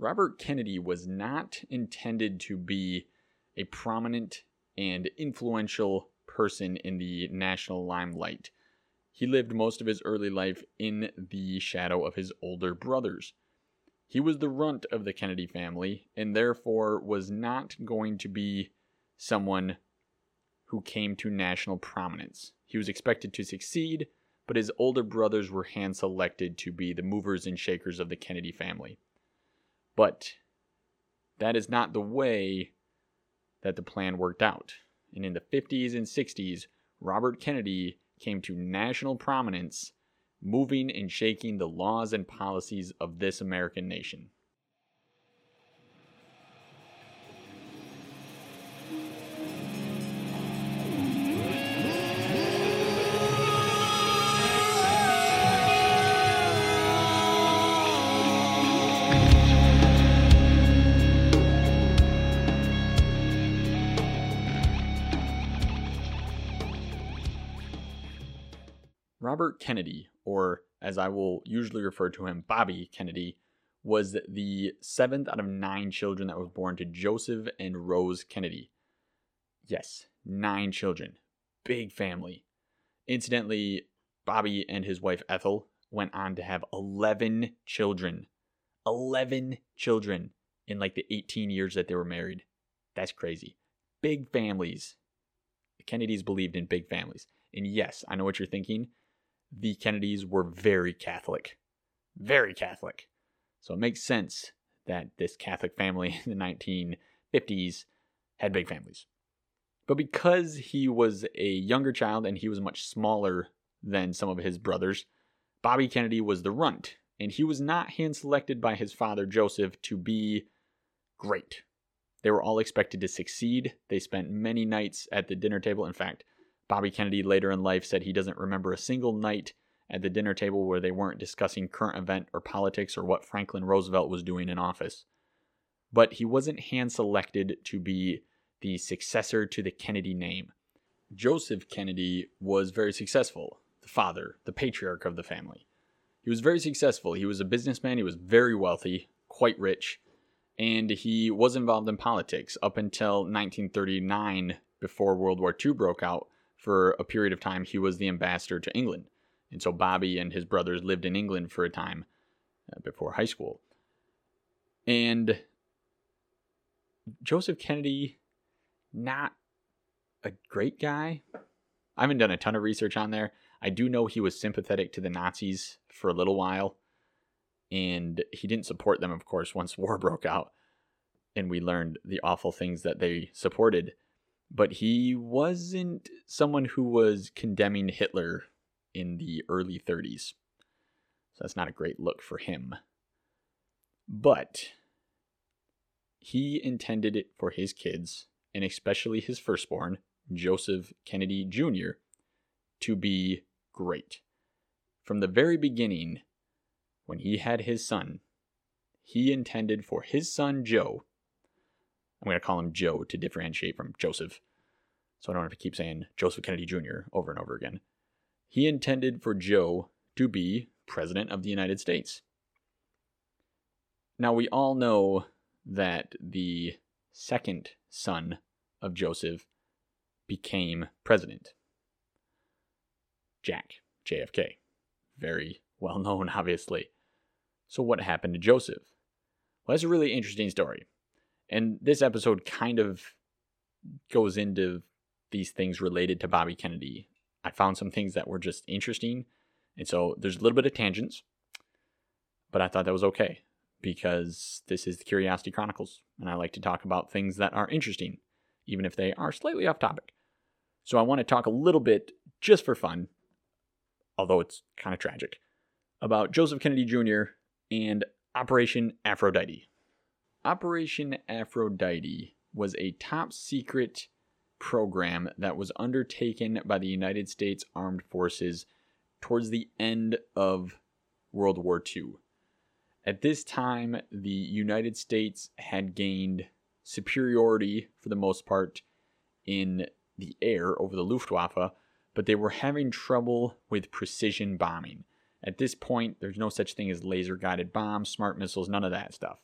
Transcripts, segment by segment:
Robert Kennedy was not intended to be a prominent and influential person in the national limelight. He lived most of his early life in the shadow of his older brothers. He was the runt of the Kennedy family and therefore was not going to be someone who came to national prominence. He was expected to succeed, but his older brothers were hand selected to be the movers and shakers of the Kennedy family. But that is not the way that the plan worked out. And in the 50s and 60s, Robert Kennedy came to national prominence, moving and shaking the laws and policies of this American nation. Robert Kennedy, or as I will usually refer to him, Bobby Kennedy, was the seventh out of nine children that was born to Joseph and Rose Kennedy. Yes, nine children. Big family. Incidentally, Bobby and his wife Ethel went on to have 11 children. 11 children in like the 18 years that they were married. That's crazy. Big families. The Kennedys believed in big families. And yes, I know what you're thinking the Kennedys were very Catholic. Very Catholic. So it makes sense that this Catholic family in the 1950s had big families. But because he was a younger child and he was much smaller than some of his brothers, Bobby Kennedy was the runt, and he was not hand selected by his father Joseph to be great. They were all expected to succeed. They spent many nights at the dinner table. In fact, Bobby Kennedy later in life said he doesn't remember a single night at the dinner table where they weren't discussing current event or politics or what Franklin Roosevelt was doing in office. But he wasn't hand selected to be the successor to the Kennedy name. Joseph Kennedy was very successful, the father, the patriarch of the family. He was very successful. He was a businessman, he was very wealthy, quite rich, and he was involved in politics up until 1939 before World War II broke out for a period of time, he was the ambassador to England. And so Bobby and his brothers lived in England for a time uh, before high school. And Joseph Kennedy, not a great guy. I haven't done a ton of research on there. I do know he was sympathetic to the Nazis for a little while. And he didn't support them, of course, once war broke out. And we learned the awful things that they supported but he wasn't someone who was condemning Hitler in the early 30s. So that's not a great look for him. But he intended it for his kids, and especially his firstborn, Joseph Kennedy Jr., to be great. From the very beginning, when he had his son, he intended for his son Joe I'm going to call him Joe to differentiate from Joseph. So I don't have to keep saying Joseph Kennedy Jr. over and over again. He intended for Joe to be President of the United States. Now, we all know that the second son of Joseph became president. Jack, JFK. Very well known, obviously. So, what happened to Joseph? Well, that's a really interesting story. And this episode kind of goes into these things related to Bobby Kennedy. I found some things that were just interesting. And so there's a little bit of tangents, but I thought that was okay because this is the Curiosity Chronicles. And I like to talk about things that are interesting, even if they are slightly off topic. So I want to talk a little bit, just for fun, although it's kind of tragic, about Joseph Kennedy Jr. and Operation Aphrodite. Operation Aphrodite was a top secret program that was undertaken by the United States Armed Forces towards the end of World War II. At this time, the United States had gained superiority for the most part in the air over the Luftwaffe, but they were having trouble with precision bombing. At this point, there's no such thing as laser guided bombs, smart missiles, none of that stuff.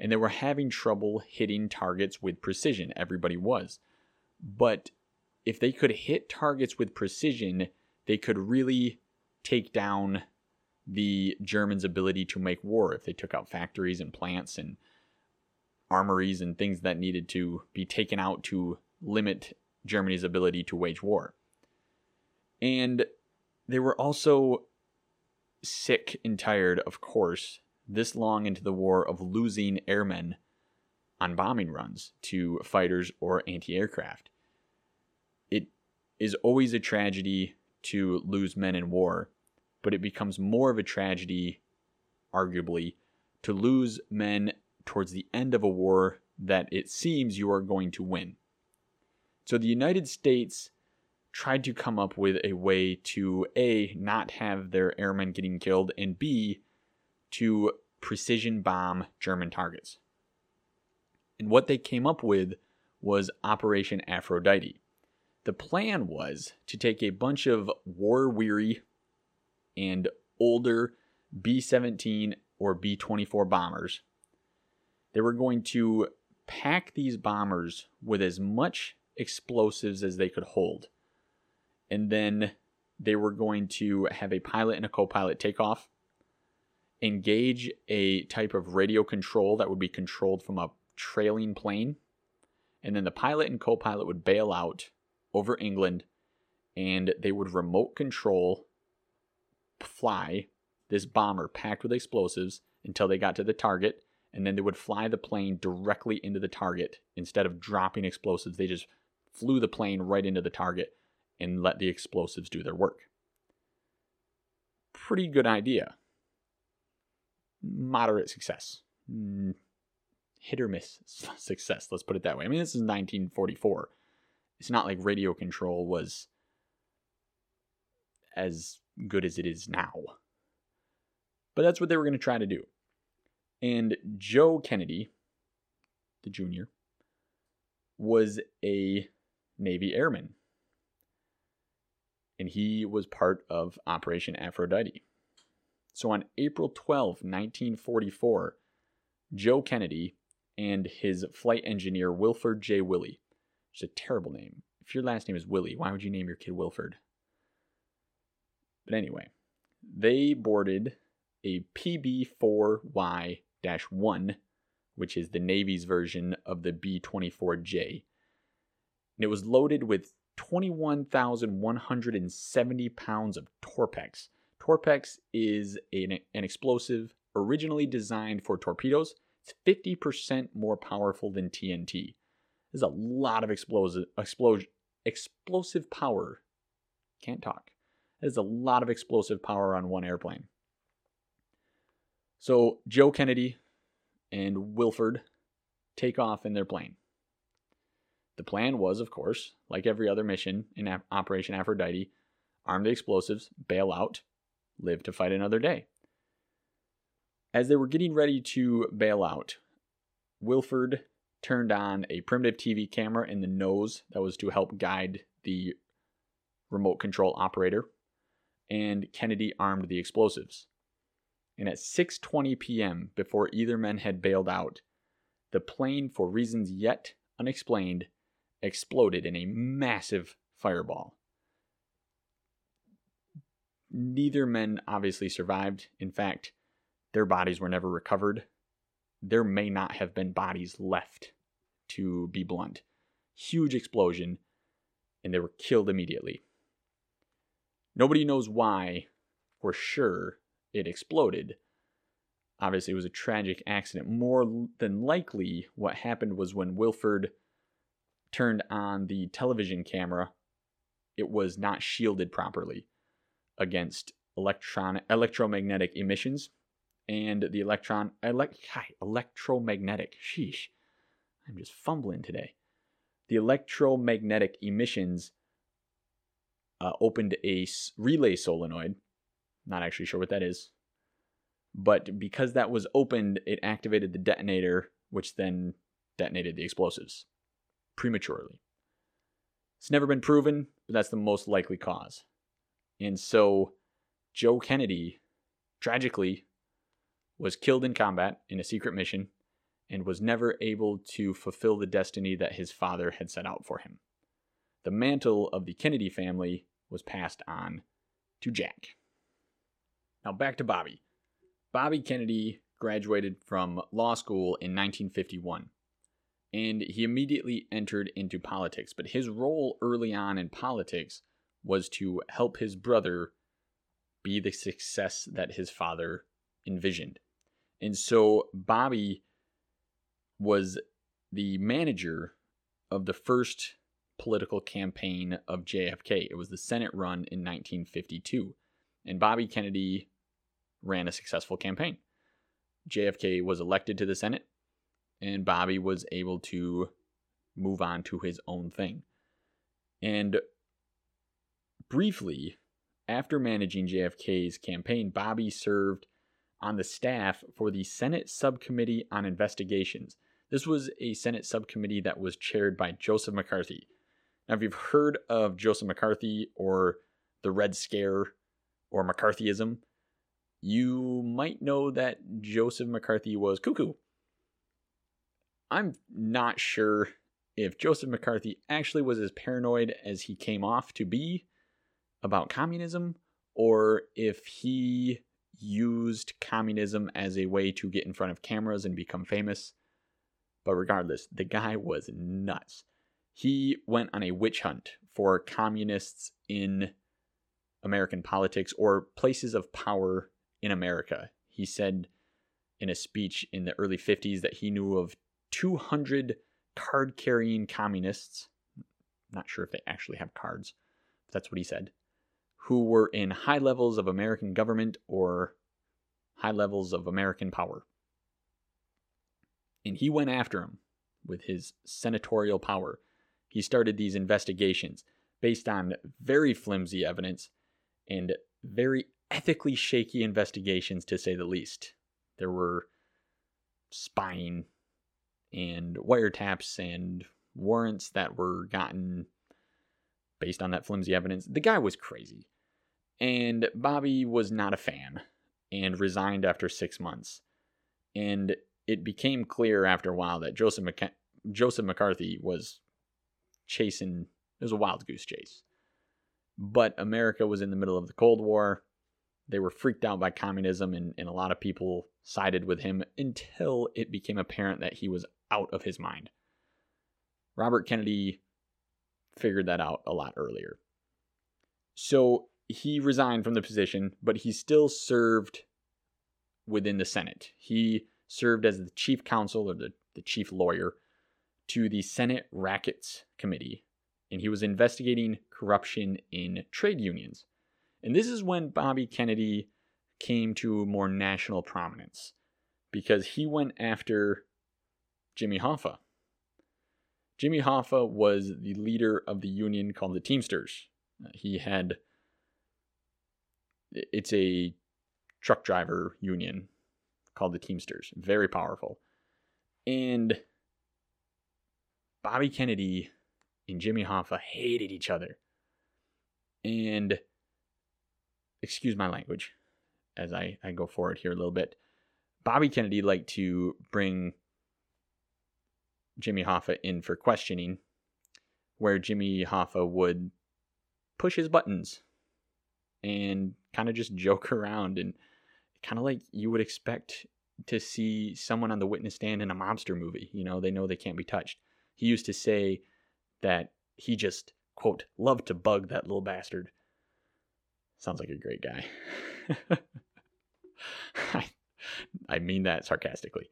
And they were having trouble hitting targets with precision. Everybody was. But if they could hit targets with precision, they could really take down the Germans' ability to make war if they took out factories and plants and armories and things that needed to be taken out to limit Germany's ability to wage war. And they were also sick and tired, of course, this long into the war of losing airmen on bombing runs to fighters or anti aircraft. It is always a tragedy to lose men in war, but it becomes more of a tragedy, arguably, to lose men towards the end of a war that it seems you are going to win. So the United States tried to come up with a way to A, not have their airmen getting killed, and B, to precision bomb German targets. And what they came up with was Operation Aphrodite. The plan was to take a bunch of war weary and older B 17 or B 24 bombers. They were going to pack these bombers with as much explosives as they could hold. And then they were going to have a pilot and a co pilot take off, engage a type of radio control that would be controlled from a trailing plane. And then the pilot and co pilot would bail out over England and they would remote control fly this bomber packed with explosives until they got to the target and then they would fly the plane directly into the target. Instead of dropping explosives they just flew the plane right into the target and let the explosives do their work. Pretty good idea moderate success mm, hit or miss success let's put it that way i mean this is 1944 it's not like radio control was as good as it is now. But that's what they were going to try to do. And Joe Kennedy, the junior, was a Navy airman. And he was part of Operation Aphrodite. So on April 12, 1944, Joe Kennedy and his flight engineer Wilford J. Willy it's a terrible name. If your last name is Willy, why would you name your kid Wilford? But anyway, they boarded a PB 4Y 1, which is the Navy's version of the B 24J. And it was loaded with 21,170 pounds of Torpex. Torpex is an, an explosive originally designed for torpedoes. It's 50% more powerful than TNT. There's a lot of explosive, explosion, explosive power. Can't talk. There's a lot of explosive power on one airplane. So Joe Kennedy and Wilford take off in their plane. The plan was, of course, like every other mission in Operation Aphrodite, arm the explosives, bail out, live to fight another day. As they were getting ready to bail out, Wilford turned on a primitive TV camera in the nose that was to help guide the remote control operator, and Kennedy armed the explosives. And at 6:20 p.m., before either men had bailed out, the plane, for reasons yet unexplained, exploded in a massive fireball. Neither men obviously survived. In fact, their bodies were never recovered there may not have been bodies left, to be blunt. Huge explosion, and they were killed immediately. Nobody knows why, for sure, it exploded. Obviously, it was a tragic accident. More than likely, what happened was when Wilford turned on the television camera, it was not shielded properly against electron electromagnetic emissions and the electron elect, electromagnetic. Sheesh, I'm just fumbling today. The electromagnetic emissions uh, opened a relay solenoid. Not actually sure what that is, but because that was opened, it activated the detonator, which then detonated the explosives prematurely. It's never been proven, but that's the most likely cause. And so Joe Kennedy, tragically, was killed in combat in a secret mission, and was never able to fulfill the destiny that his father had set out for him. The mantle of the Kennedy family was passed on to Jack. Now back to Bobby. Bobby Kennedy graduated from law school in 1951 and he immediately entered into politics. But his role early on in politics was to help his brother be the success that his father envisioned. And so Bobby was the manager of the first political campaign of JFK. It was the Senate run in 1952. And Bobby Kennedy ran a successful campaign. JFK was elected to the Senate and Bobby was able to move on to his own thing. And briefly, after managing JFK's campaign, Bobby served on the staff for the Senate Subcommittee on Investigations. This was a Senate subcommittee that was chaired by Joseph McCarthy. Now, if you've heard of Joseph McCarthy or the Red Scare or McCarthyism, you might know that Joseph McCarthy was cuckoo. I'm not sure if Joseph McCarthy actually was as paranoid as he came off to be about communism, or if he used communism as a way to get in front of cameras and become famous. But regardless, the guy was nuts. He went on a witch hunt for communists in American politics or places of power in America. He said in a speech in the early 50s that he knew of 200 card carrying communists. Not sure if they actually have cards, but that's what he said. Who were in high levels of American government or high levels of American power. And he went after him with his senatorial power. He started these investigations based on very flimsy evidence and very ethically shaky investigations, to say the least. There were spying and wiretaps and warrants that were gotten based on that flimsy evidence. The guy was crazy. And Bobby was not a fan and resigned after six months. And it became clear after a while that Joseph, McC- Joseph McCarthy was chasing, it was a wild goose chase. But America was in the middle of the Cold War. They were freaked out by communism, and, and a lot of people sided with him until it became apparent that he was out of his mind. Robert Kennedy figured that out a lot earlier. So he resigned from the position, but he still served within the Senate. He served as the chief counsel or the, the chief lawyer to the Senate Rackets Committee, and he was investigating corruption in trade unions. And this is when Bobby Kennedy came to more national prominence because he went after Jimmy Hoffa. Jimmy Hoffa was the leader of the union called the Teamsters. Uh, he had, it's a truck driver union called the Teamsters, very powerful. And Bobby Kennedy and Jimmy Hoffa hated each other. And, excuse my language as I, I go forward here a little bit. Bobby Kennedy liked to bring Jimmy Hoffa in for questioning, where Jimmy Hoffa would push his buttons and kind of just joke around and kind of like you would expect to see someone on the witness stand in a mobster movie. You know, they know they can't be touched. He used to say that he just, quote, loved to bug that little bastard. Sounds like a great guy. I, I mean that sarcastically.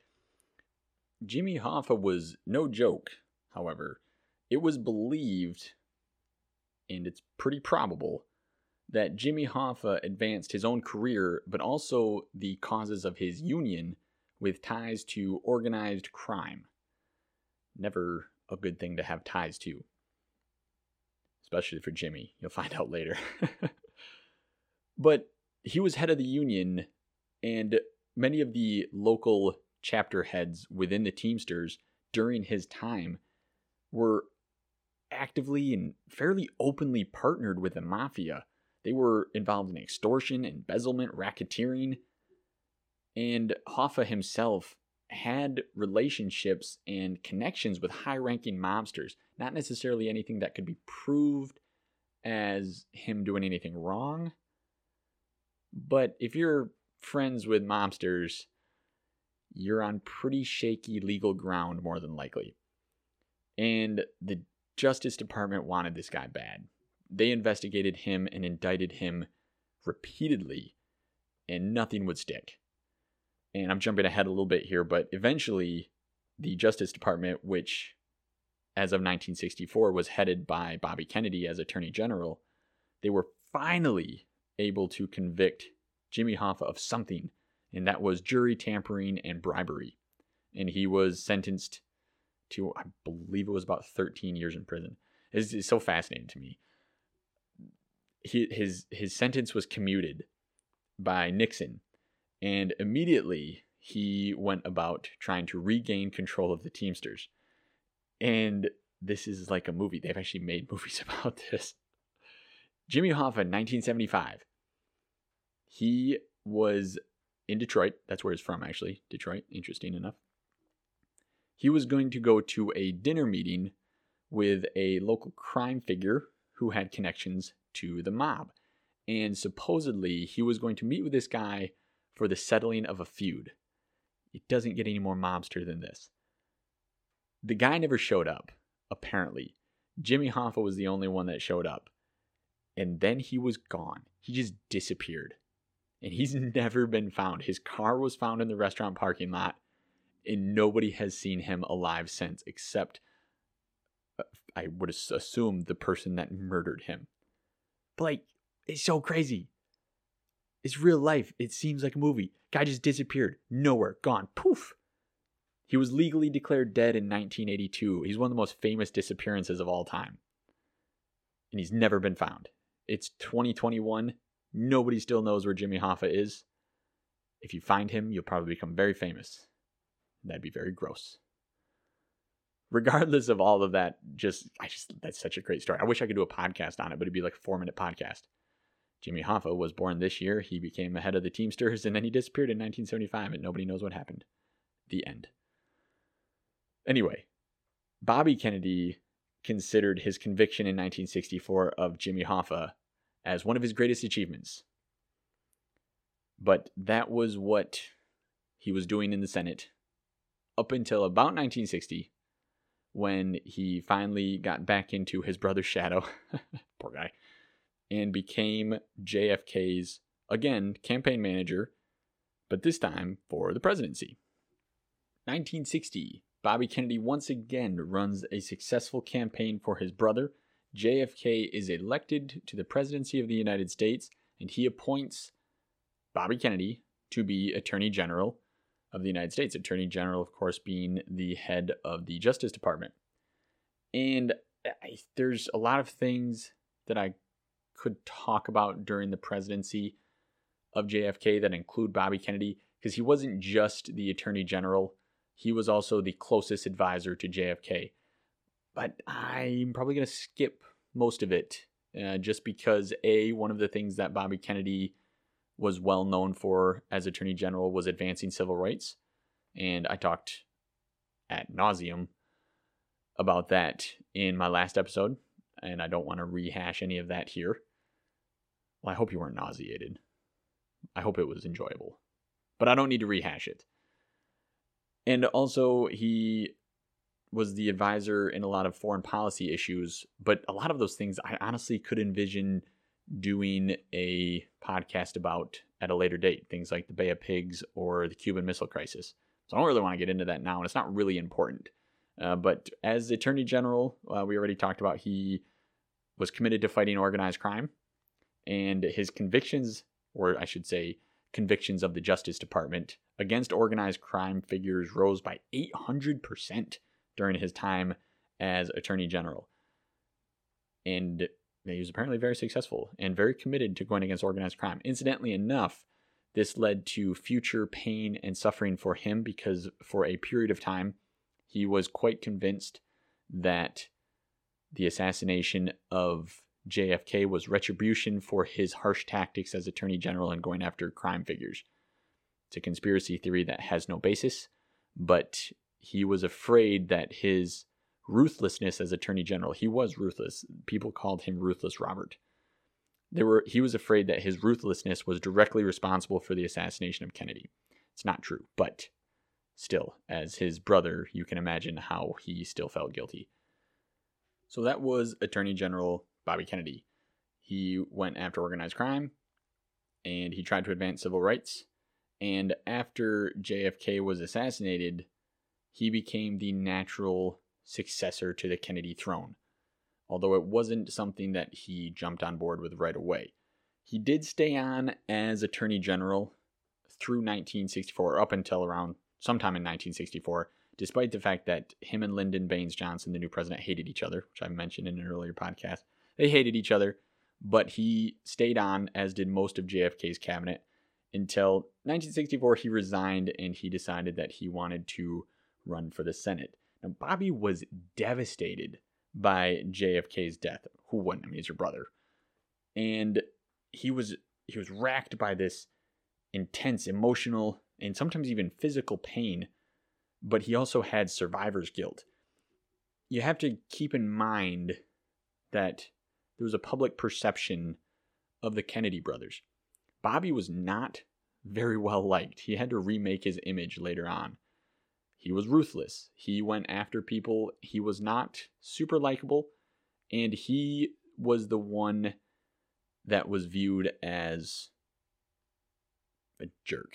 Jimmy Hoffa was no joke, however. It was believed, and it's pretty probable, that Jimmy Hoffa advanced his own career, but also the causes of his union with ties to organized crime. Never a good thing to have ties to, especially for Jimmy. You'll find out later. but he was head of the union, and many of the local chapter heads within the Teamsters during his time were actively and fairly openly partnered with the mafia. They were involved in extortion, embezzlement, racketeering. And Hoffa himself had relationships and connections with high ranking mobsters. Not necessarily anything that could be proved as him doing anything wrong. But if you're friends with mobsters, you're on pretty shaky legal ground, more than likely. And the Justice Department wanted this guy bad. They investigated him and indicted him repeatedly, and nothing would stick. And I'm jumping ahead a little bit here, but eventually, the Justice Department, which as of 1964 was headed by Bobby Kennedy as Attorney General, they were finally able to convict Jimmy Hoffa of something, and that was jury tampering and bribery. And he was sentenced to, I believe it was about 13 years in prison. It's, it's so fascinating to me. He, his his sentence was commuted by Nixon, and immediately he went about trying to regain control of the Teamsters. And this is like a movie. They've actually made movies about this. Jimmy Hoffa, 1975. He was in Detroit. That's where he's from, actually. Detroit, interesting enough. He was going to go to a dinner meeting with a local crime figure who had connections to the mob. And supposedly, he was going to meet with this guy for the settling of a feud. It doesn't get any more mobster than this. The guy never showed up, apparently. Jimmy Hoffa was the only one that showed up. And then he was gone. He just disappeared. And he's never been found. His car was found in the restaurant parking lot, and nobody has seen him alive since, except uh, I would assume the person that murdered him. But like, it's so crazy. It's real life. It seems like a movie. Guy just disappeared. Nowhere. Gone. Poof. He was legally declared dead in 1982. He's one of the most famous disappearances of all time. And he's never been found. It's 2021. Nobody still knows where Jimmy Hoffa is. If you find him, you'll probably become very famous. That'd be very gross. Regardless of all of that, just I just that's such a great story. I wish I could do a podcast on it, but it'd be like a four minute podcast. Jimmy Hoffa was born this year. He became the head of the Teamsters, and then he disappeared in 1975, and nobody knows what happened. The end. Anyway, Bobby Kennedy considered his conviction in 1964 of Jimmy Hoffa as one of his greatest achievements. But that was what he was doing in the Senate up until about 1960 when he finally got back into his brother's shadow. Poor guy. And became JFK's, again, campaign manager, but this time for the presidency. 1960, Bobby Kennedy once again runs a successful campaign for his brother. JFK is elected to the presidency of the United States, and he appoints Bobby Kennedy to be Attorney General of the United States. Attorney General, of course, being the head of the Justice Department. And I, there's a lot of things that I could talk about during the presidency of JFK that include Bobby Kennedy, because he wasn't just the Attorney General he was also the closest advisor to JFK. But I'm probably going to skip most of it uh, just because, A, one of the things that Bobby Kennedy was well known for as Attorney General was advancing civil rights. And I talked ad nauseam about that in my last episode, and I don't want to rehash any of that here. Well, I hope you weren't nauseated. I hope it was enjoyable. But I don't need to rehash it. And also, he was the advisor in a lot of foreign policy issues, but a lot of those things I honestly could envision doing a podcast about at a later date, things like the Bay of Pigs or the Cuban Missile Crisis. So I don't really want to get into that now, and it's not really important. Uh, but as Attorney General, uh, we already talked about, he was committed to fighting organized crime, and his convictions, or I should say, convictions of the Justice Department against organized crime figures rose by 800% during his time as Attorney General. And he was apparently very successful and very committed to going against organized crime. Incidentally enough, this led to future pain and suffering for him because for a period of time, he was quite convinced that the assassination of JFK was retribution for his harsh tactics as Attorney General and going after crime figures. It's a conspiracy theory that has no basis, but he was afraid that his ruthlessness as attorney general, he was ruthless. People called him ruthless Robert. There were he was afraid that his ruthlessness was directly responsible for the assassination of Kennedy. It's not true, but still, as his brother, you can imagine how he still felt guilty. So that was Attorney General Bobby Kennedy. He went after organized crime and he tried to advance civil rights. And after JFK was assassinated, he became the natural successor to the Kennedy throne, although it wasn't something that he jumped on board with right away. He did stay on as Attorney General through 1964, up until around sometime in 1964, despite the fact that him and Lyndon Baines Johnson, the new president, hated each other, which I mentioned in an earlier podcast. They hated each other, but he stayed on, as did most of JFK's cabinet, until 1964 he resigned and he decided that he wanted to run for the Senate. Now, Bobby was devastated by JFK's death. Who wouldn't? I mean, he's your brother. And he was he was racked by this intense emotional and sometimes even physical pain but he also had survivor's guilt. You have to keep in mind that there was a public perception of the Kennedy brothers. Bobby was not very well liked. He had to remake his image later on. He was ruthless. He went after people. He was not super likable. And he was the one that was viewed as a jerk.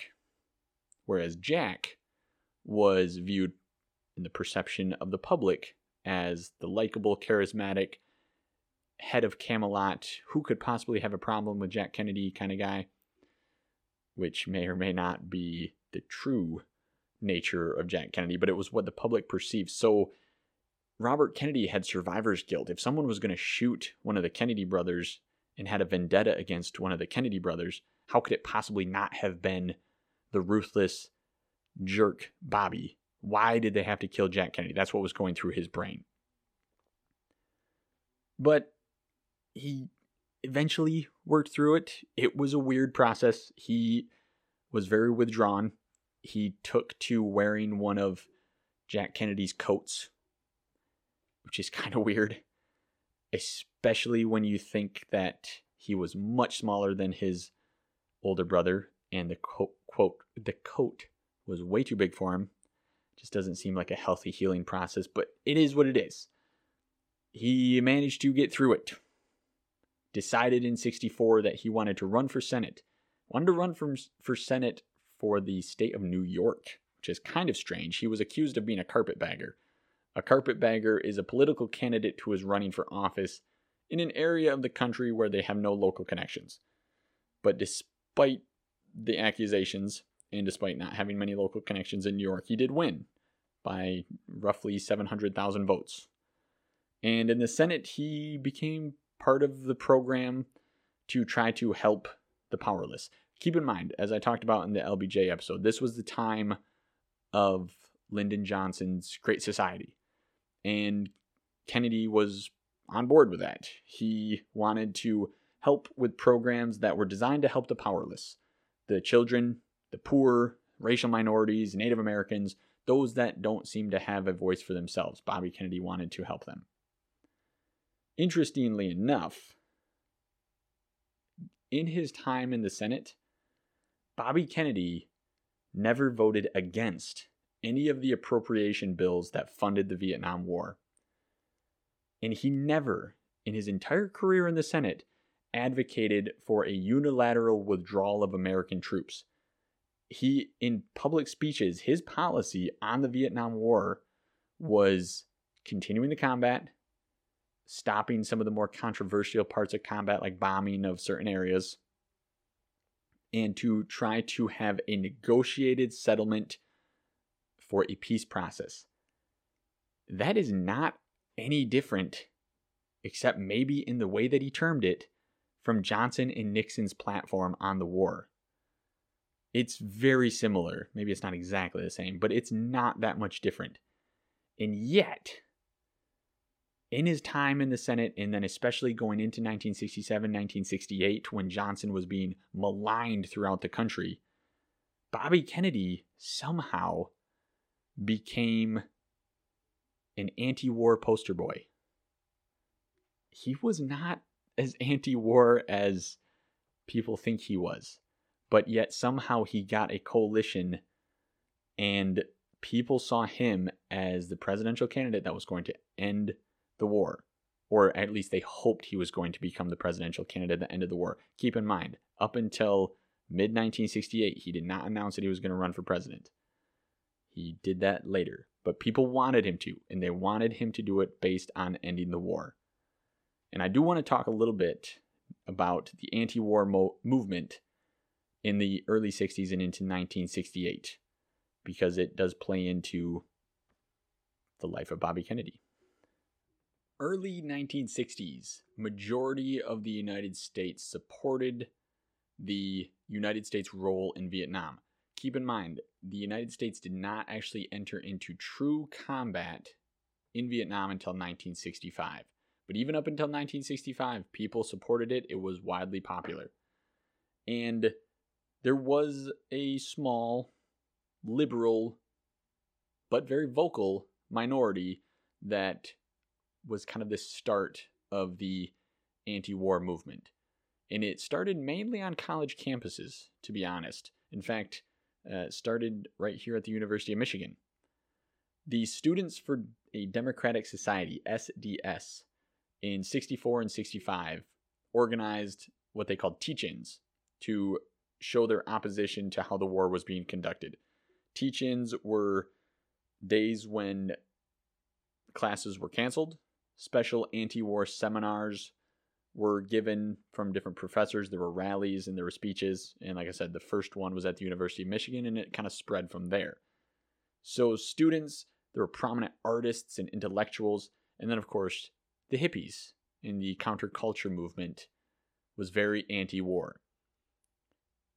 Whereas Jack was viewed in the perception of the public as the likable, charismatic head of Camelot, who could possibly have a problem with Jack Kennedy kind of guy, which may or may not be the true nature of Jack Kennedy, but it was what the public perceived. So Robert Kennedy had survivor's guilt. If someone was going to shoot one of the Kennedy brothers and had a vendetta against one of the Kennedy brothers, how could it possibly not have been the ruthless jerk Bobby. Why did they have to kill Jack Kennedy? That's what was going through his brain. But he eventually worked through it. It was a weird process. He was very withdrawn. He took to wearing one of Jack Kennedy's coats, which is kind of weird, especially when you think that he was much smaller than his older brother and the quote, quote the coat was way too big for him. Just doesn't seem like a healthy healing process, but it is what it is. He managed to get through it. Decided in 64 that he wanted to run for Senate. Wanted to run for, for Senate for the state of New York, which is kind of strange. He was accused of being a carpetbagger. A carpetbagger is a political candidate who is running for office in an area of the country where they have no local connections. But despite the accusations, and despite not having many local connections in New York, he did win by roughly 700,000 votes. And in the Senate, he became part of the program to try to help the powerless. Keep in mind, as I talked about in the LBJ episode, this was the time of Lyndon Johnson's Great Society. And Kennedy was on board with that. He wanted to help with programs that were designed to help the powerless, the children the poor, racial minorities, Native Americans, those that don't seem to have a voice for themselves. Bobby Kennedy wanted to help them. Interestingly enough, in his time in the Senate, Bobby Kennedy never voted against any of the appropriation bills that funded the Vietnam War. And he never, in his entire career in the Senate, advocated for a unilateral withdrawal of American troops he in public speeches his policy on the Vietnam War was continuing the combat, stopping some of the more controversial parts of combat like bombing of certain areas, and to try to have a negotiated settlement for a peace process. That is not any different, except maybe in the way that he termed it, from Johnson and Nixon's platform on the war. It's very similar. Maybe it's not exactly the same, but it's not that much different. And yet, in his time in the Senate, and then especially going into 1967, 1968, when Johnson was being maligned throughout the country, Bobby Kennedy somehow became an anti war poster boy. He was not as anti war as people think he was, but yet somehow he got a coalition and people saw him as the presidential candidate that was going to end the war. Or at least they hoped he was going to become the presidential candidate at the end of the war. Keep in mind, up until mid 1968, he did not announce that he was going to run for president. He did that later, but people wanted him to, and they wanted him to do it based on ending the war. And I do want to talk a little bit about the anti war mo- movement in the early 60s and into 1968 because it does play into the life of Bobby Kennedy. Early 1960s, majority of the United States supported the United States role in Vietnam. Keep in mind, the United States did not actually enter into true combat in Vietnam until 1965. But even up until 1965, people supported it. It was widely popular. And there was a small, liberal, but very vocal minority that was kind of the start of the anti war movement. And it started mainly on college campuses, to be honest. In fact, uh, started right here at the University of Michigan. The Students for a Democratic Society, SDS, in 64 and 65 organized what they called teach ins to show their opposition to how the war was being conducted. Teach ins were days when classes were canceled, special anti war seminars were given from different professors. There were rallies and there were speeches. And like I said, the first one was at the University of Michigan and it kind of spread from there. So, students, there were prominent artists and intellectuals. And then, of course, the hippies in the counterculture movement was very anti war.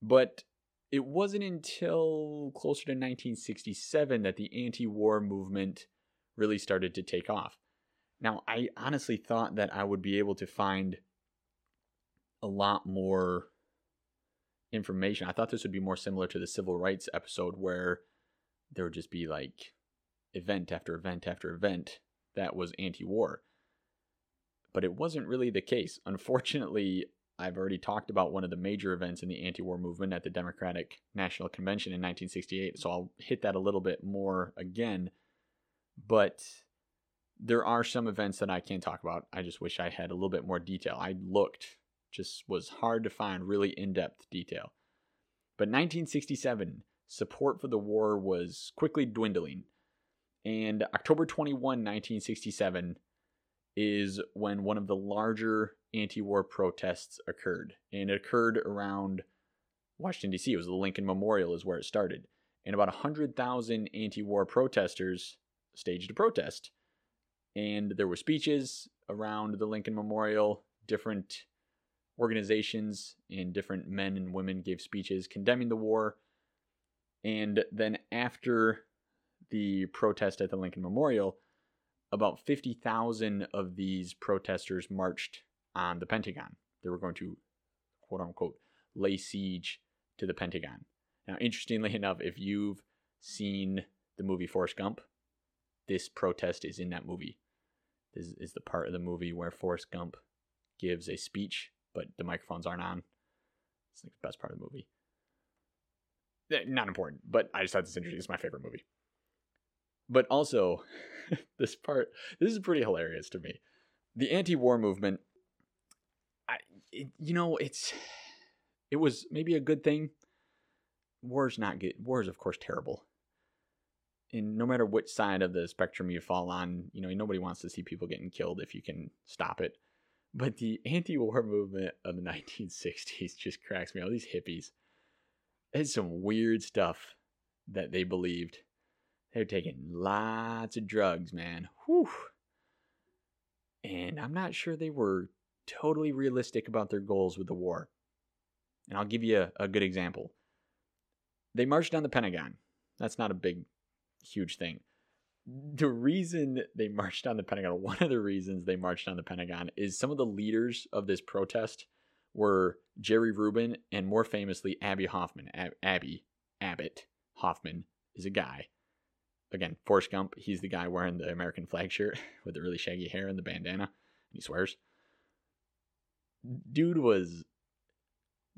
But it wasn't until closer to 1967 that the anti war movement really started to take off. Now, I honestly thought that I would be able to find a lot more information. I thought this would be more similar to the civil rights episode where there would just be like event after event after event that was anti war. But it wasn't really the case. Unfortunately, I've already talked about one of the major events in the anti war movement at the Democratic National Convention in 1968, so I'll hit that a little bit more again. But there are some events that I can't talk about. I just wish I had a little bit more detail. I looked just was hard to find really in depth detail. But 1967, support for the war was quickly dwindling. And October 21, 1967, is when one of the larger anti war protests occurred. And it occurred around Washington, D.C. It was the Lincoln Memorial, is where it started. And about 100,000 anti war protesters staged a protest. And there were speeches around the Lincoln Memorial, different organizations and different men and women gave speeches condemning the war. And then after the protest at the Lincoln Memorial, about 50,000 of these protesters marched on the Pentagon. They were going to, quote unquote, lay siege to the Pentagon. Now, interestingly enough, if you've seen the movie Forrest Gump, this protest is in that movie. This is the part of the movie where Forrest Gump gives a speech but the microphones aren't on. It's like the best part of the movie. Eh, not important, but I just thought this interesting. It's my favorite movie. But also, this part, this is pretty hilarious to me. The anti-war movement, I, it, you know, it's, it was maybe a good thing. War's not good. War is, of course, terrible. And no matter which side of the spectrum you fall on, you know, nobody wants to see people getting killed if you can stop it. But the anti war movement of the 1960s just cracks me. All these hippies had some weird stuff that they believed. They're taking lots of drugs, man. Whew. And I'm not sure they were totally realistic about their goals with the war. And I'll give you a, a good example. They marched on the Pentagon. That's not a big, huge thing the reason they marched on the Pentagon, one of the reasons they marched on the Pentagon is some of the leaders of this protest were Jerry Rubin and more famously Abbie Hoffman. Ab- Abbie Abbot Hoffman is a guy. again, Forrest Gump, he's the guy wearing the American flag shirt with the really shaggy hair and the bandana. And he swears. Dude was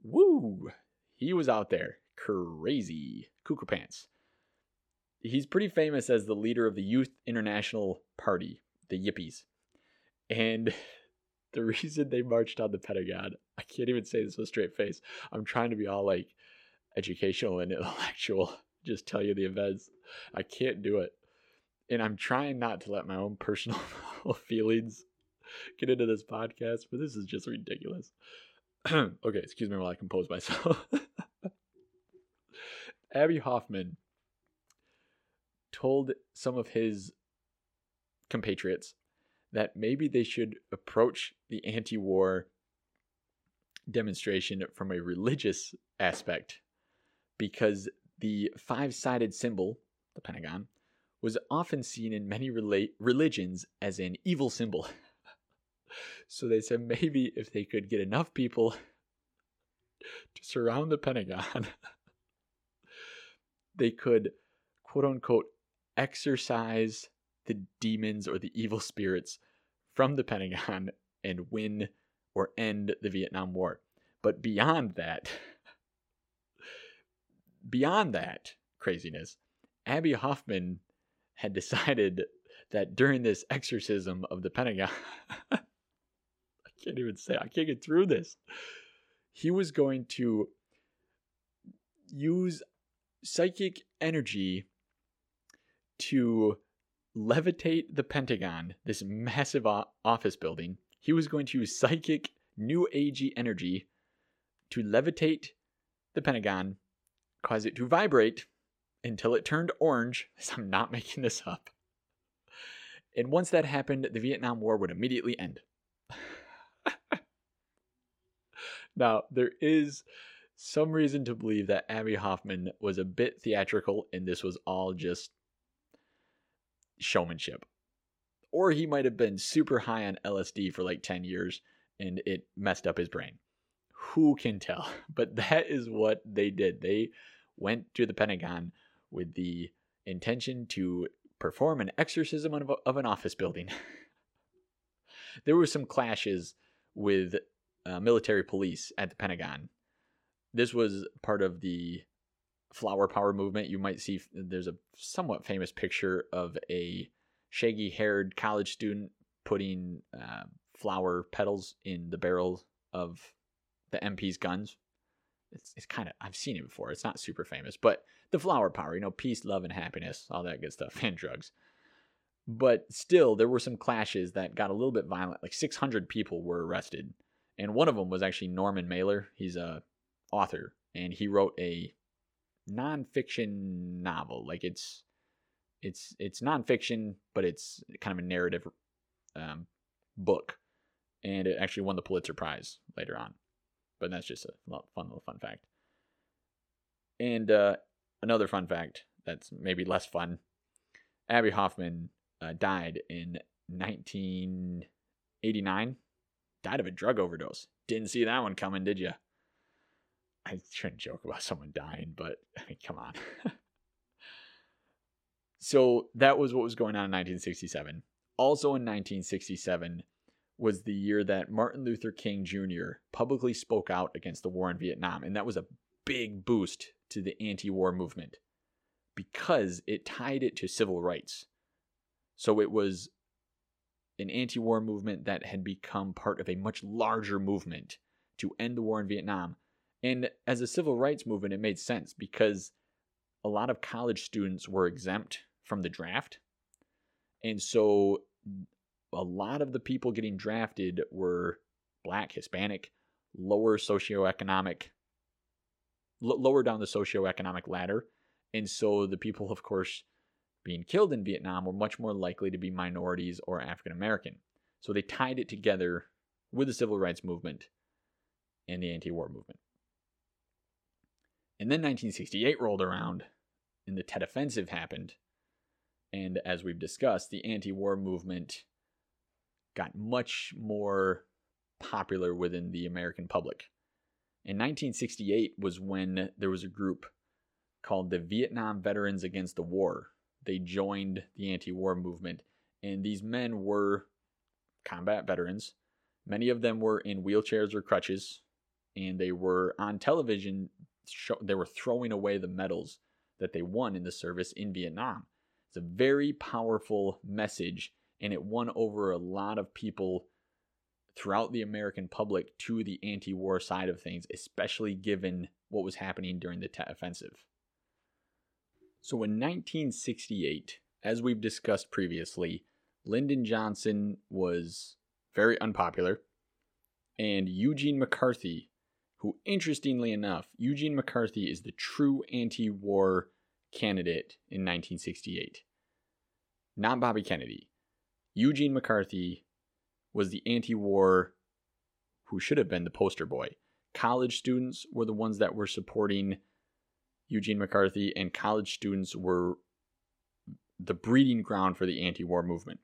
woo. He was out there crazy. Cuckoo pants. He's pretty famous as the leader of the Youth International Party, the Yippies. And the reason they marched on the Pentagon, I can't even say this with a straight face. I'm trying to be all like educational and intellectual, just tell you the events. I can't do it. And I'm trying not to let my own personal feelings get into this podcast, but this is just ridiculous. okay, excuse me while I compose myself. Abbie Hoffman told some of his compatriots that maybe they should approach the anti war demonstration from a religious aspect because the five sided symbol, the Pentagon, was often seen in many rela- religions as an evil symbol. so they said maybe if they could get enough people to surround the Pentagon, they could, quote unquote, exorcise the demons or the evil spirits from the Pentagon and win or end the Vietnam War. But beyond that, beyond that craziness, Abbie Hoffman had decided that during this exorcism of the Pentagon, I can't even say, I can't get through this. He was going to use psychic energy to levitate the Pentagon, this massive office building. He was going to use psychic, new agey energy to levitate the Pentagon, cause it to vibrate until it turned orange. I'm not making this up. And once that happened, the Vietnam War would immediately end. now, there is some reason to believe that Abbie Hoffman was a bit theatrical and this was all just showmanship. Or he might have been super high on LSD for like 10 years and it messed up his brain. Who can tell? But that is what they did. They went to the Pentagon with the intention to perform an exorcism of, of an office building. there were some clashes with uh, military police at the Pentagon this was part of the flower power movement. You might see there's a somewhat famous picture of a shaggy haired college student putting uh, flower petals in the barrel of the MP's guns. It's, it's kind of, I've seen it before. It's not super famous, but the flower power, you know, peace, love, and happiness, all that good stuff, and drugs. But still, there were some clashes that got a little bit violent. Like 600 people were arrested. And one of them was actually Norman Mailer. He's a author, and he wrote a nonfiction novel. Like it's it's it's nonfiction, but it's kind of a narrative um, book, and it actually won the Pulitzer Prize later on. But that's just a fun little fun fact. And uh, another fun fact that's maybe less fun: Abbie Hoffman uh, died in 1989. Died of a drug overdose. Didn't see that one coming, did you? I shouldn't joke about someone dying, but I mean, come on. so that was what was going on in 1967. Also in 1967 was the year that Martin Luther King Jr. publicly spoke out against the war in Vietnam, and that was a big boost to the anti-war movement because it tied it to civil rights. So it was an anti-war movement that had become part of a much larger movement to end the war in Vietnam and as a civil rights movement, it made sense because a lot of college students were exempt from the draft. And so a lot of the people getting drafted were black, Hispanic, lower socioeconomic, l- lower down the socioeconomic ladder. And so the people, of course, being killed in Vietnam were much more likely to be minorities or African American. So they tied it together with the civil rights movement and the anti war movement. And then 1968 rolled around and the Tet Offensive happened. And as we've discussed, the anti war movement got much more popular within the American public. In 1968 was when there was a group called the Vietnam Veterans Against the War, they joined the anti war movement. And these men were combat veterans. Many of them were in wheelchairs or crutches, and they were on television. They were throwing away the medals that they won in the service in Vietnam. It's a very powerful message, and it won over a lot of people throughout the American public to the anti war side of things, especially given what was happening during the Tet Offensive. So in 1968, as we've discussed previously, Lyndon Johnson was very unpopular, and Eugene McCarthy, who interestingly enough, Eugene McCarthy is the true anti war candidate in 1968, not Bobby Kennedy. Eugene McCarthy was the anti war who should have been the poster boy. College students were the ones that were supporting Eugene McCarthy, and college students were the breeding ground for the anti war movement.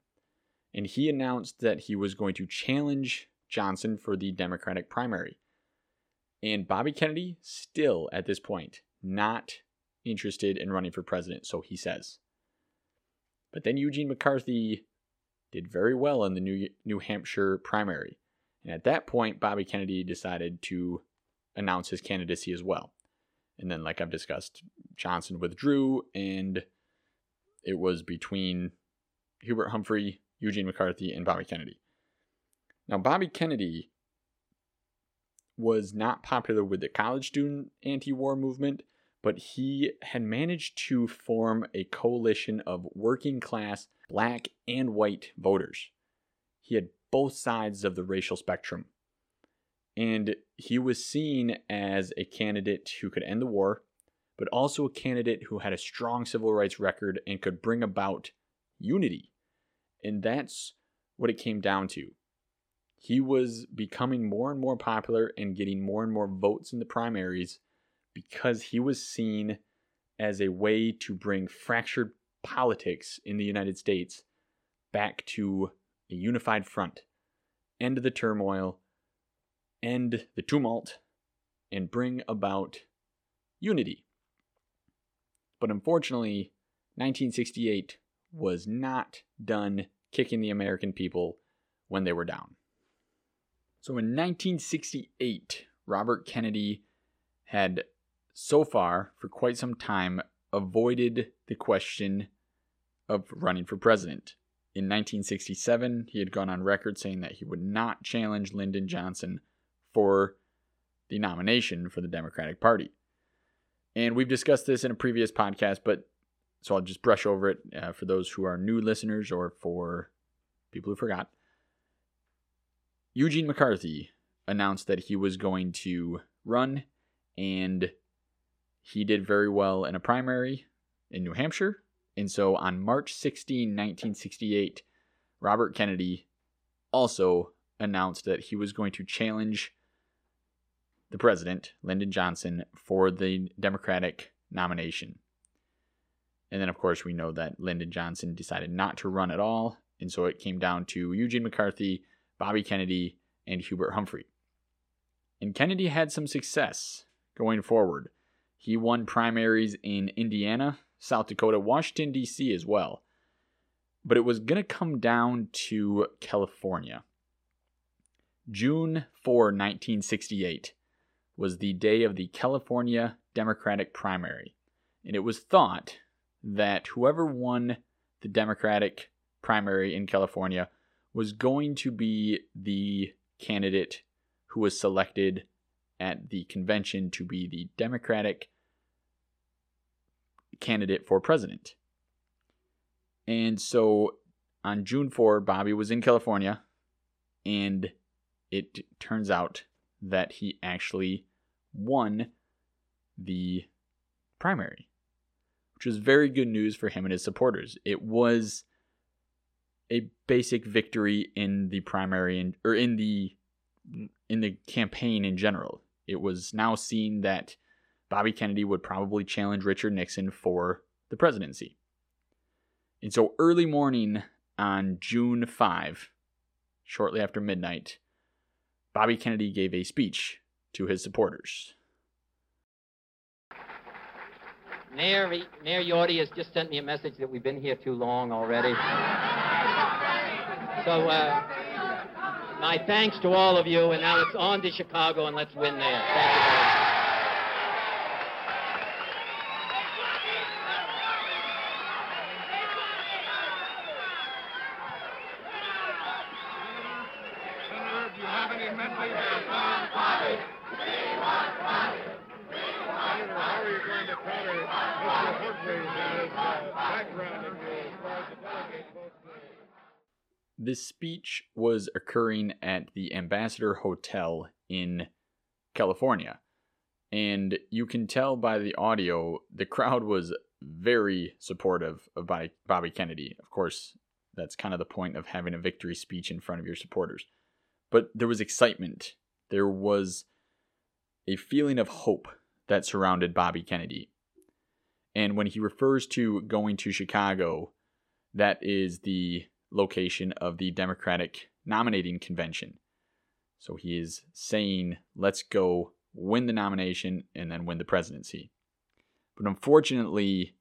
And he announced that he was going to challenge Johnson for the Democratic primary. And Bobby Kennedy, still at this point, not interested in running for president, so he says. But then Eugene McCarthy did very well in the New, New Hampshire primary. And at that point, Bobby Kennedy decided to announce his candidacy as well. And then, like I've discussed, Johnson withdrew, and it was between Hubert Humphrey, Eugene McCarthy, and Bobby Kennedy. Now, Bobby Kennedy was not popular with the college student anti war movement, but he had managed to form a coalition of working class black and white voters. He had both sides of the racial spectrum. And he was seen as a candidate who could end the war, but also a candidate who had a strong civil rights record and could bring about unity. And that's what it came down to. He was becoming more and more popular and getting more and more votes in the primaries because he was seen as a way to bring fractured politics in the United States back to a unified front, end the turmoil, end the tumult, and bring about unity. But unfortunately, 1968 was not done kicking the American people when they were down. So in 1968, Robert Kennedy had so far, for quite some time, avoided the question of running for president. In 1967, he had gone on record saying that he would not challenge Lyndon Johnson for the nomination for the Democratic Party. And we've discussed this in a previous podcast, but so I'll just brush over it uh, for those who are new listeners or for people who forgot. Eugene McCarthy announced that he was going to run, and he did very well in a primary in New Hampshire. And so on March 16, 1968, Robert Kennedy also announced that he was going to challenge the president, Lyndon Johnson, for the Democratic nomination. And then, of course, we know that Lyndon Johnson decided not to run at all. And so it came down to Eugene McCarthy, Bobby Kennedy, and Hubert Humphrey. And Kennedy had some success going forward. He won primaries in Indiana, South Dakota, Washington, D.C. as well. But it was going to come down to California. June 4, 1968 was the day of the California Democratic primary. And it was thought that whoever won the Democratic primary in California was going to be the candidate who was selected at the convention to be the Democratic candidate for president. And so on June 4, Bobby was in California, and it turns out that he actually won the primary, which was very good news for him and his supporters. It was a basic victory in the primary and or in the in the campaign in general. It was now seen that Bobby Kennedy would probably challenge Richard Nixon for the presidency. And so early morning on June 5, shortly after midnight, Bobby Kennedy gave a speech to his supporters. Mayor, Mayor Yorty has just sent me a message that we've been here too long already. So, uh, my thanks to all of you, and now it's on to Chicago, and let's win there. Thank you very much. This speech was occurring at the Ambassador Hotel in California. And you can tell by the audio, the crowd was very supportive of Bobby Kennedy. Of course, that's kind of the point of having a victory speech in front of your supporters. But there was excitement. There was a feeling of hope that surrounded Bobby Kennedy. And when he refers to going to Chicago, that is the location of the Democratic nominating convention. So he is saying, let's go win the nomination and then win the presidency. But unfortunately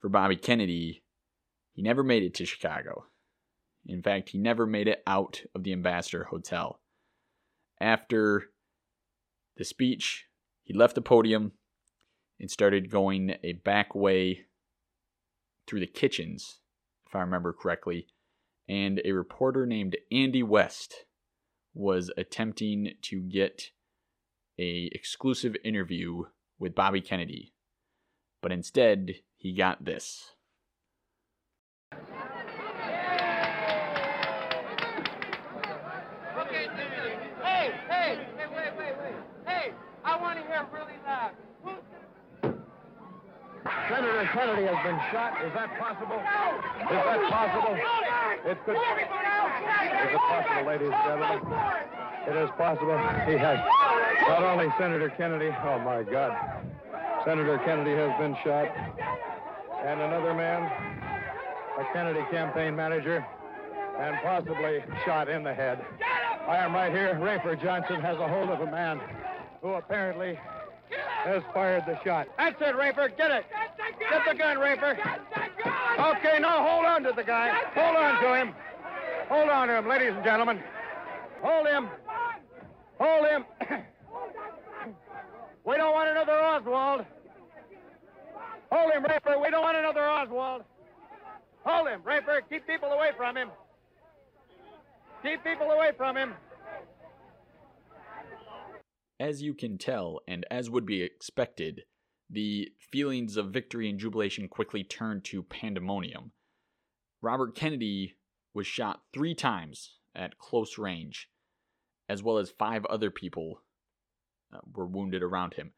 for Bobby Kennedy, he never made it to Chicago. In fact, he never made it out of the Ambassador Hotel. After the speech, he left the podium and started going a back way through the kitchens, if I remember correctly, and a reporter named Andy West was attempting to get a exclusive interview with Bobby Kennedy. But instead, he got this. Senator Kennedy has been shot. Is that possible? Is that possible? It could. Is it possible, ladies and gentlemen? It is possible. He has. Not only Senator Kennedy. Oh my God. Senator Kennedy has been shot, and another man, a Kennedy campaign manager, and possibly shot in the head. I am right here. Rafer Johnson has a hold of a man who apparently has fired the shot. That's it, Rafer. Get it. Get the gun, Rafer. Okay, now hold on to the guy. Hold on to him. Hold on to him, ladies and gentlemen. Hold him. Hold him. we don't want another Oswald. Hold him, Rafer. We don't want another Oswald. Hold him, Rafer. Keep people away from him. Keep people away from him. As you can tell, and as would be expected, the feelings of victory and jubilation quickly turned to pandemonium. Robert Kennedy was shot three times at close range, as well as five other people uh, were wounded around him.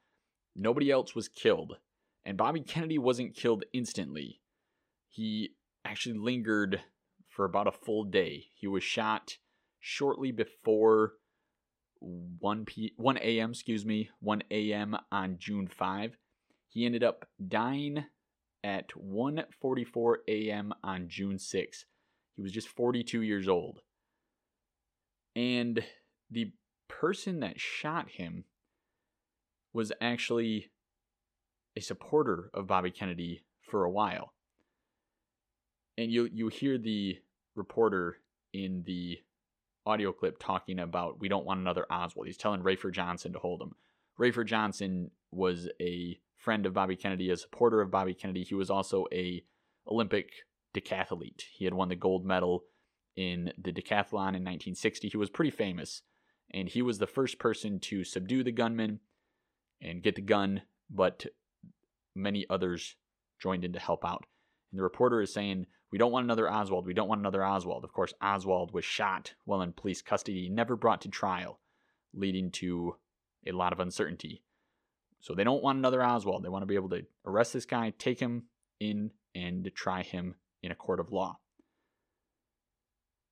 Nobody else was killed, and Bobby Kennedy wasn't killed instantly. He actually lingered for about a full day. He was shot shortly before 1 p 1 a.m. excuse me 1 a.m. on June 5. He ended up dying at 1:44 a.m. on June 6. He was just 42 years old. And the person that shot him was actually a supporter of Bobby Kennedy for a while. And you you hear the reporter in the audio clip talking about we don't want another Oswald. He's telling Rafer Johnson to hold him. Rafer Johnson was a friend of Bobby Kennedy, a supporter of Bobby Kennedy. He was also a Olympic decathlete. He had won the gold medal in the decathlon in 1960. He was pretty famous, and he was the first person to subdue the gunman and get the gun, but many others joined in to help out. And the reporter is saying, We don't want another Oswald. We don't want another Oswald. Of course, Oswald was shot while in police custody, never brought to trial, leading to a lot of uncertainty. So they don't want another Oswald. They want to be able to arrest this guy, take him in, and try him in a court of law.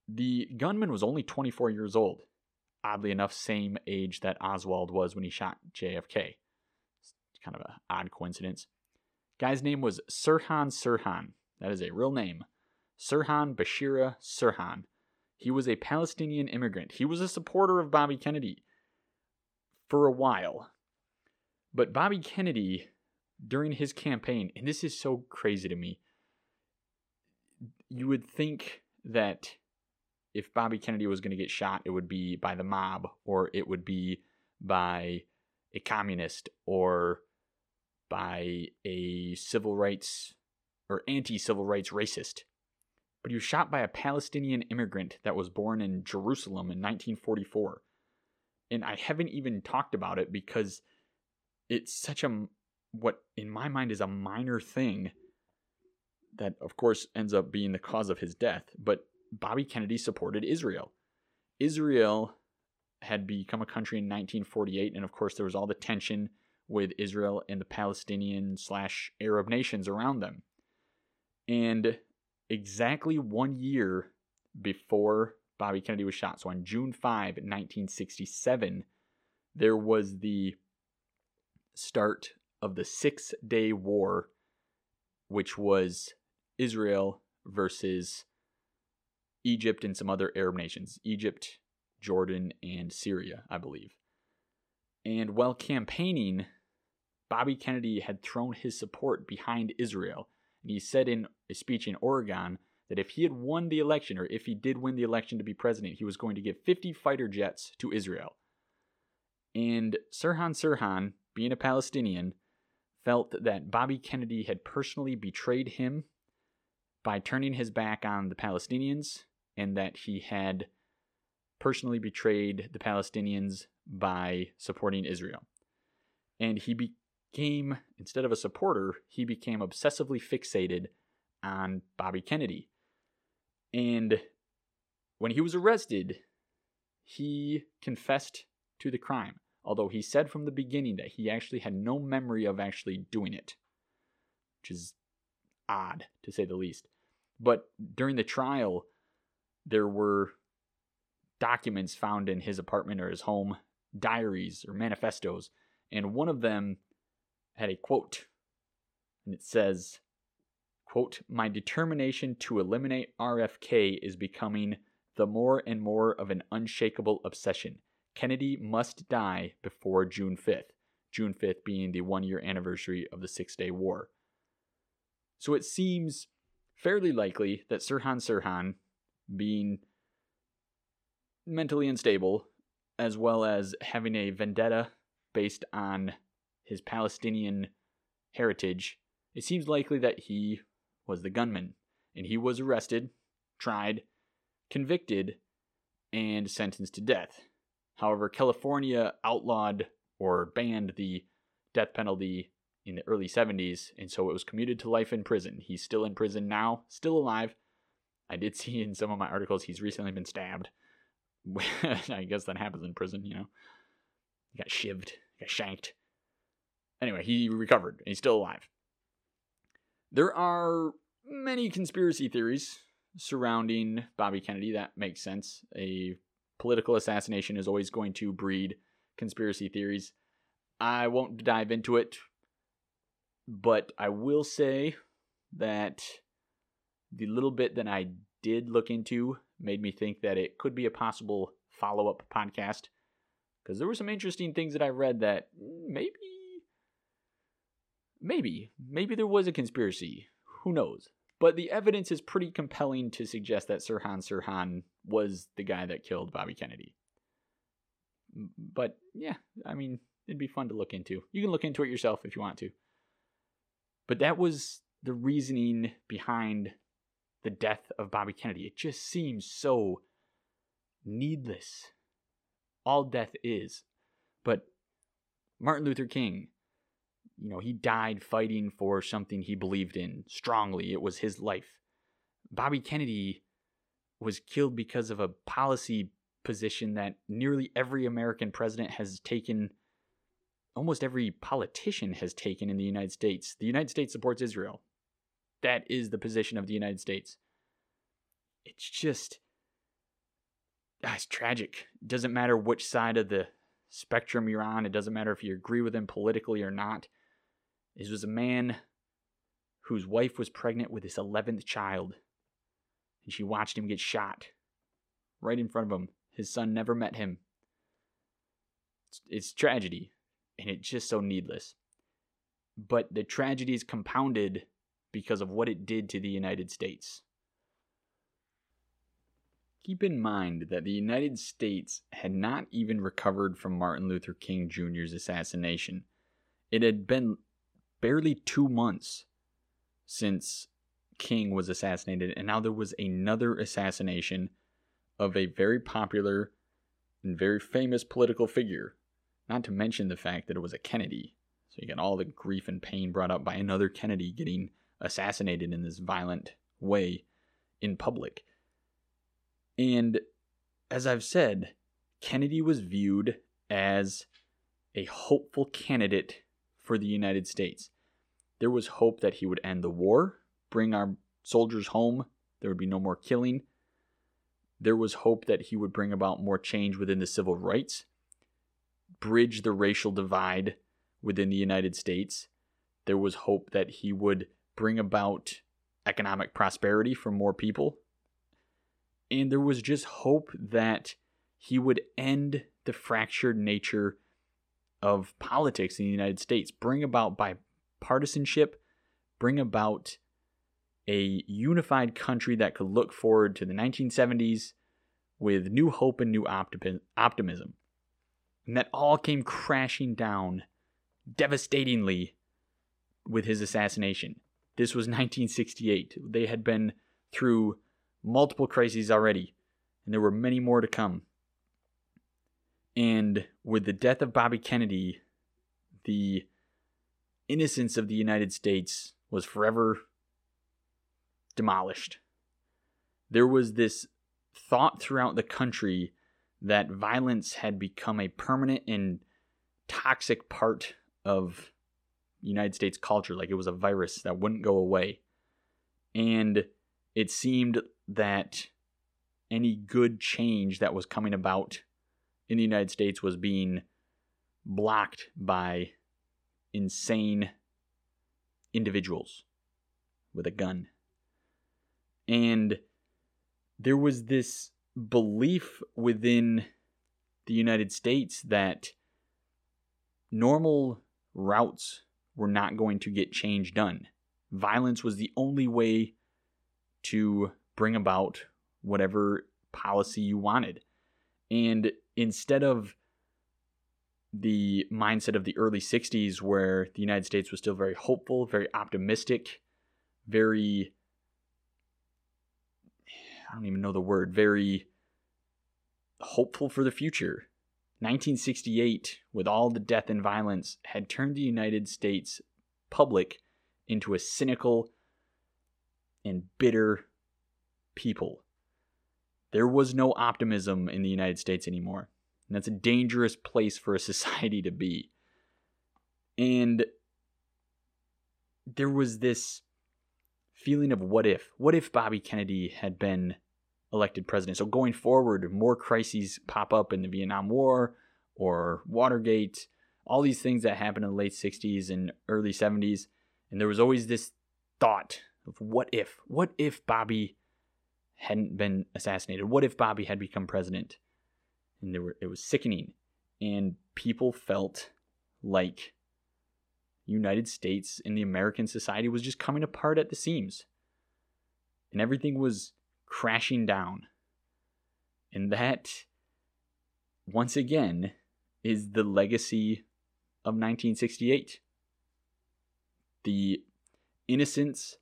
The gunman was only 24 years old. Oddly enough, same age that Oswald was when he shot JFK. It's kind of an odd coincidence. Guy's name was Sirhan Sirhan. That is a real name. Sirhan Bishara Sirhan. He was a Palestinian immigrant. He was a supporter of Bobby Kennedy for a while. But Bobby Kennedy during his campaign, and this is so crazy to me. You would think that if Bobby Kennedy was going to get shot, it would be by the mob or it would be by a communist or by a civil rights or anti civil rights racist. But he was shot by a Palestinian immigrant that was born in Jerusalem in 1944. And I haven't even talked about it because it's such a, what in my mind is a minor thing that, of course, ends up being the cause of his death. But Bobby Kennedy supported Israel. Israel had become a country in 1948, and of course, there was all the tension with Israel and the Palestinian slash Arab nations around them. And exactly one year before Bobby Kennedy was shot, so on June 5, 1967, there was the start of the Six Day War, which was Israel versus Egypt and some other Arab nations Egypt, Jordan, and Syria, I believe. And while campaigning, Bobby Kennedy had thrown his support behind Israel. And he said in a speech in Oregon that if he had won the election, or if he did win the election to be president, he was going to give 50 fighter jets to Israel. And Sirhan Sirhan, being a Palestinian, felt that Bobby Kennedy had personally betrayed him by turning his back on the Palestinians and that he had personally betrayed the Palestinians by supporting Israel. And he became, instead of a supporter, he became obsessively fixated on Bobby Kennedy. And when he was arrested, he confessed to the crime, although he said from the beginning that he actually had no memory of actually doing it, which is odd to say the least. But during the trial, there were documents found in his apartment or his home, diaries or manifestos, and one of them had a quote, and it says, quote, My determination to eliminate RFK is becoming the more and more of an unshakable obsession. Kennedy must die before June 5th, June 5th being the one year anniversary of the Six Day War. So it seems fairly likely that Sirhan Sirhan, being mentally unstable, as well as having a vendetta based on his Palestinian heritage, it seems likely that he was the gunman. And he was arrested, tried, convicted, and sentenced to death. However, California outlawed or banned the death penalty in the early 70s, and so it was commuted to life in prison. He's still in prison now, still alive, I did see in some of my articles he's recently been stabbed. I guess that happens in prison, you know. He got shivved, got shanked. Anyway, he recovered he's still alive. There are many conspiracy theories surrounding Bobby Kennedy. That makes sense. A political assassination is always going to breed conspiracy theories. I won't dive into it, but I will say that the little bit that I did look into made me think that it could be a possible follow up podcast because there were some interesting things that I read that maybe, maybe, maybe there was a conspiracy. Who knows? But the evidence is pretty compelling to suggest that Sirhan Sirhan was the guy that killed Bobby Kennedy. But yeah, I mean, it'd be fun to look into. You can look into it yourself if you want to. But that was the reasoning behind the death of Bobby Kennedy. It just seems so needless. All death is. But Martin Luther King, you know, he died fighting for something he believed in strongly. It was his life. Bobby Kennedy was killed because of a policy position that nearly every American president has taken, almost every politician has taken in the United States. The United States supports Israel that is the position of the United States. It's just, ah, it's tragic. It doesn't matter which side of the spectrum you're on, it doesn't matter if you agree with him politically or not. This was a man whose wife was pregnant with his 11th child, and she watched him get shot right in front of him. His son never met him. It's, it's tragedy, and it's just so needless. but the tragedy is compounded because of what it did to the United States. Keep in mind that the United States had not even recovered from Martin Luther King Jr.'s assassination. It had been barely two months since King was assassinated, and now there was another assassination of a very popular and very famous political figure, not to mention the fact that it was a Kennedy. So you got all the grief and pain brought up by another Kennedy getting assassinated in this violent way in public. And as I've said, Kennedy was viewed as a hopeful candidate for the United States. There was hope that he would end the war, bring our soldiers home, there would be no more killing. There was hope that he would bring about more change within the civil rights, bridge the racial divide within the United States. There was hope that he would bring about economic prosperity for more people. And there was just hope that he would end the fractured nature of politics in the United States, bring about bipartisanship, bring about a unified country that could look forward to the 1970s with new hope and new optimism. And that all came crashing down devastatingly with his assassination. This was 1968. They had been through multiple crises already, and there were many more to come. And with the death of Bobby Kennedy, the innocence of the United States was forever demolished. There was this thought throughout the country that violence had become a permanent and toxic part of United States culture, like it was a virus that wouldn't go away. And it seemed that any good change that was coming about in the United States was being blocked by insane individuals with a gun. And there was this belief within the United States that normal routes were not going to get change done. Violence was the only way to bring about whatever policy you wanted. And instead of the mindset of the early 60s, where the United States was still very hopeful, very optimistic, very I don't even know the word, very hopeful for the future. 1968, with all the death and violence, had turned the United States public into a cynical and bitter people. There was no optimism in the United States anymore. And that's a dangerous place for a society to be. And there was this feeling of what if? What if Bobby Kennedy had been elected president? So going forward, more crises pop up in the Vietnam War or Watergate, all these things that happened in the late 60s and early 70s. And there was always this thought of what if? What if Bobby hadn't been assassinated? What if Bobby had become president? And there were it was sickening. And people felt like United States and the American society was just coming apart at the seams. And everything was crashing down. And that, once again, is the legacy of 1968. The innocence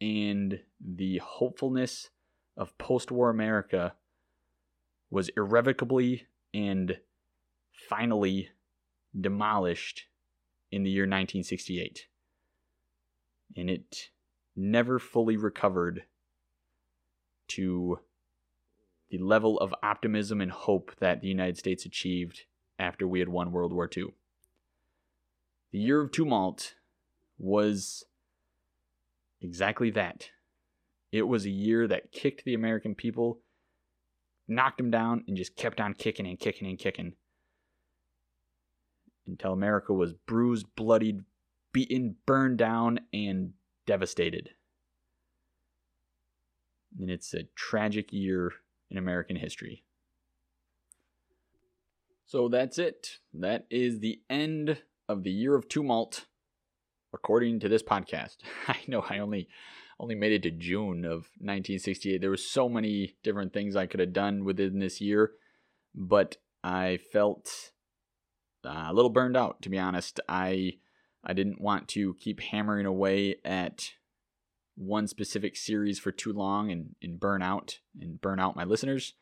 and the hopefulness of post war America was irrevocably and finally demolished in the year 1968. And it never fully recovered to the level of optimism and hope that the United States achieved after we had won World War II. The year of tumult was exactly that. It was a year that kicked the American people, knocked him down, and just kept on kicking and kicking and kicking until America was bruised, bloodied, beaten, burned down, and devastated. And it's a tragic year in American history. So that's it. That is the end of the year of tumult, according to this podcast. I know I only only made it to June of 1968. There were so many different things I could have done within this year, but I felt uh, a little burned out to be honest. I I didn't want to keep hammering away at one specific series for too long and, and burn out and burn out my listeners.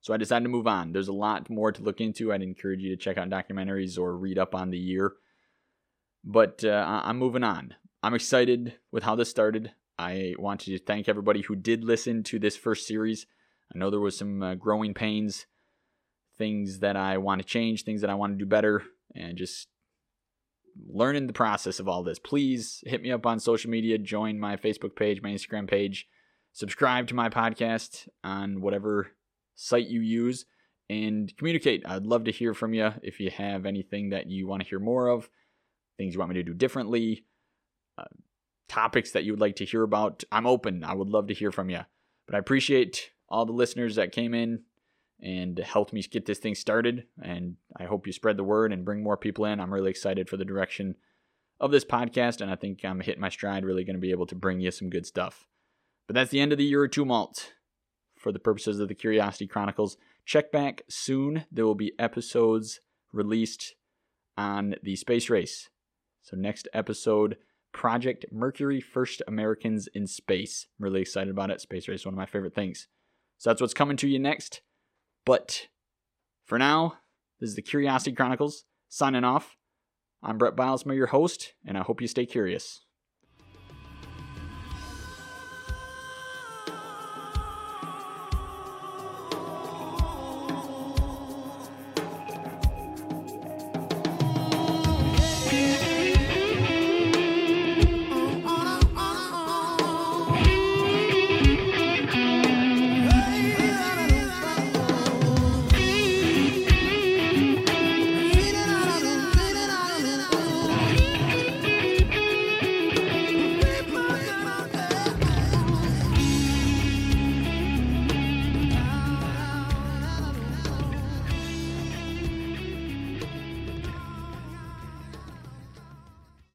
So I decided to move on. There's a lot more to look into. I'd encourage you to check out documentaries or read up on the year. But uh, I'm moving on. I'm excited with how this started. I want to thank everybody who did listen to this first series. I know there was some uh, growing pains, things that I want to change, things that I want to do better, and just learning the process of all this. Please hit me up on social media, join my Facebook page, my Instagram page, subscribe to my podcast on whatever site you use, and communicate. I'd love to hear from you if you have anything that you want to hear more of, things you want me to do differently, uh, topics that you would like to hear about. I'm open. I would love to hear from you. But I appreciate all the listeners that came in and helped me get this thing started. And I hope you spread the word and bring more people in. I'm really excited for the direction of this podcast, and I think I'm hitting my stride, really going to be able to bring you some good stuff. But that's the end of the year of tumult for the purposes of the Curiosity Chronicles. Check back soon. There will be episodes released on the space race. So, next episode, Project Mercury First Americans in Space. I'm really excited about it. Space race, is one of my favorite things. So, that's what's coming to you next. But for now, this is the Curiosity Chronicles signing off. I'm Brett Bilesma, your host, and I hope you stay curious.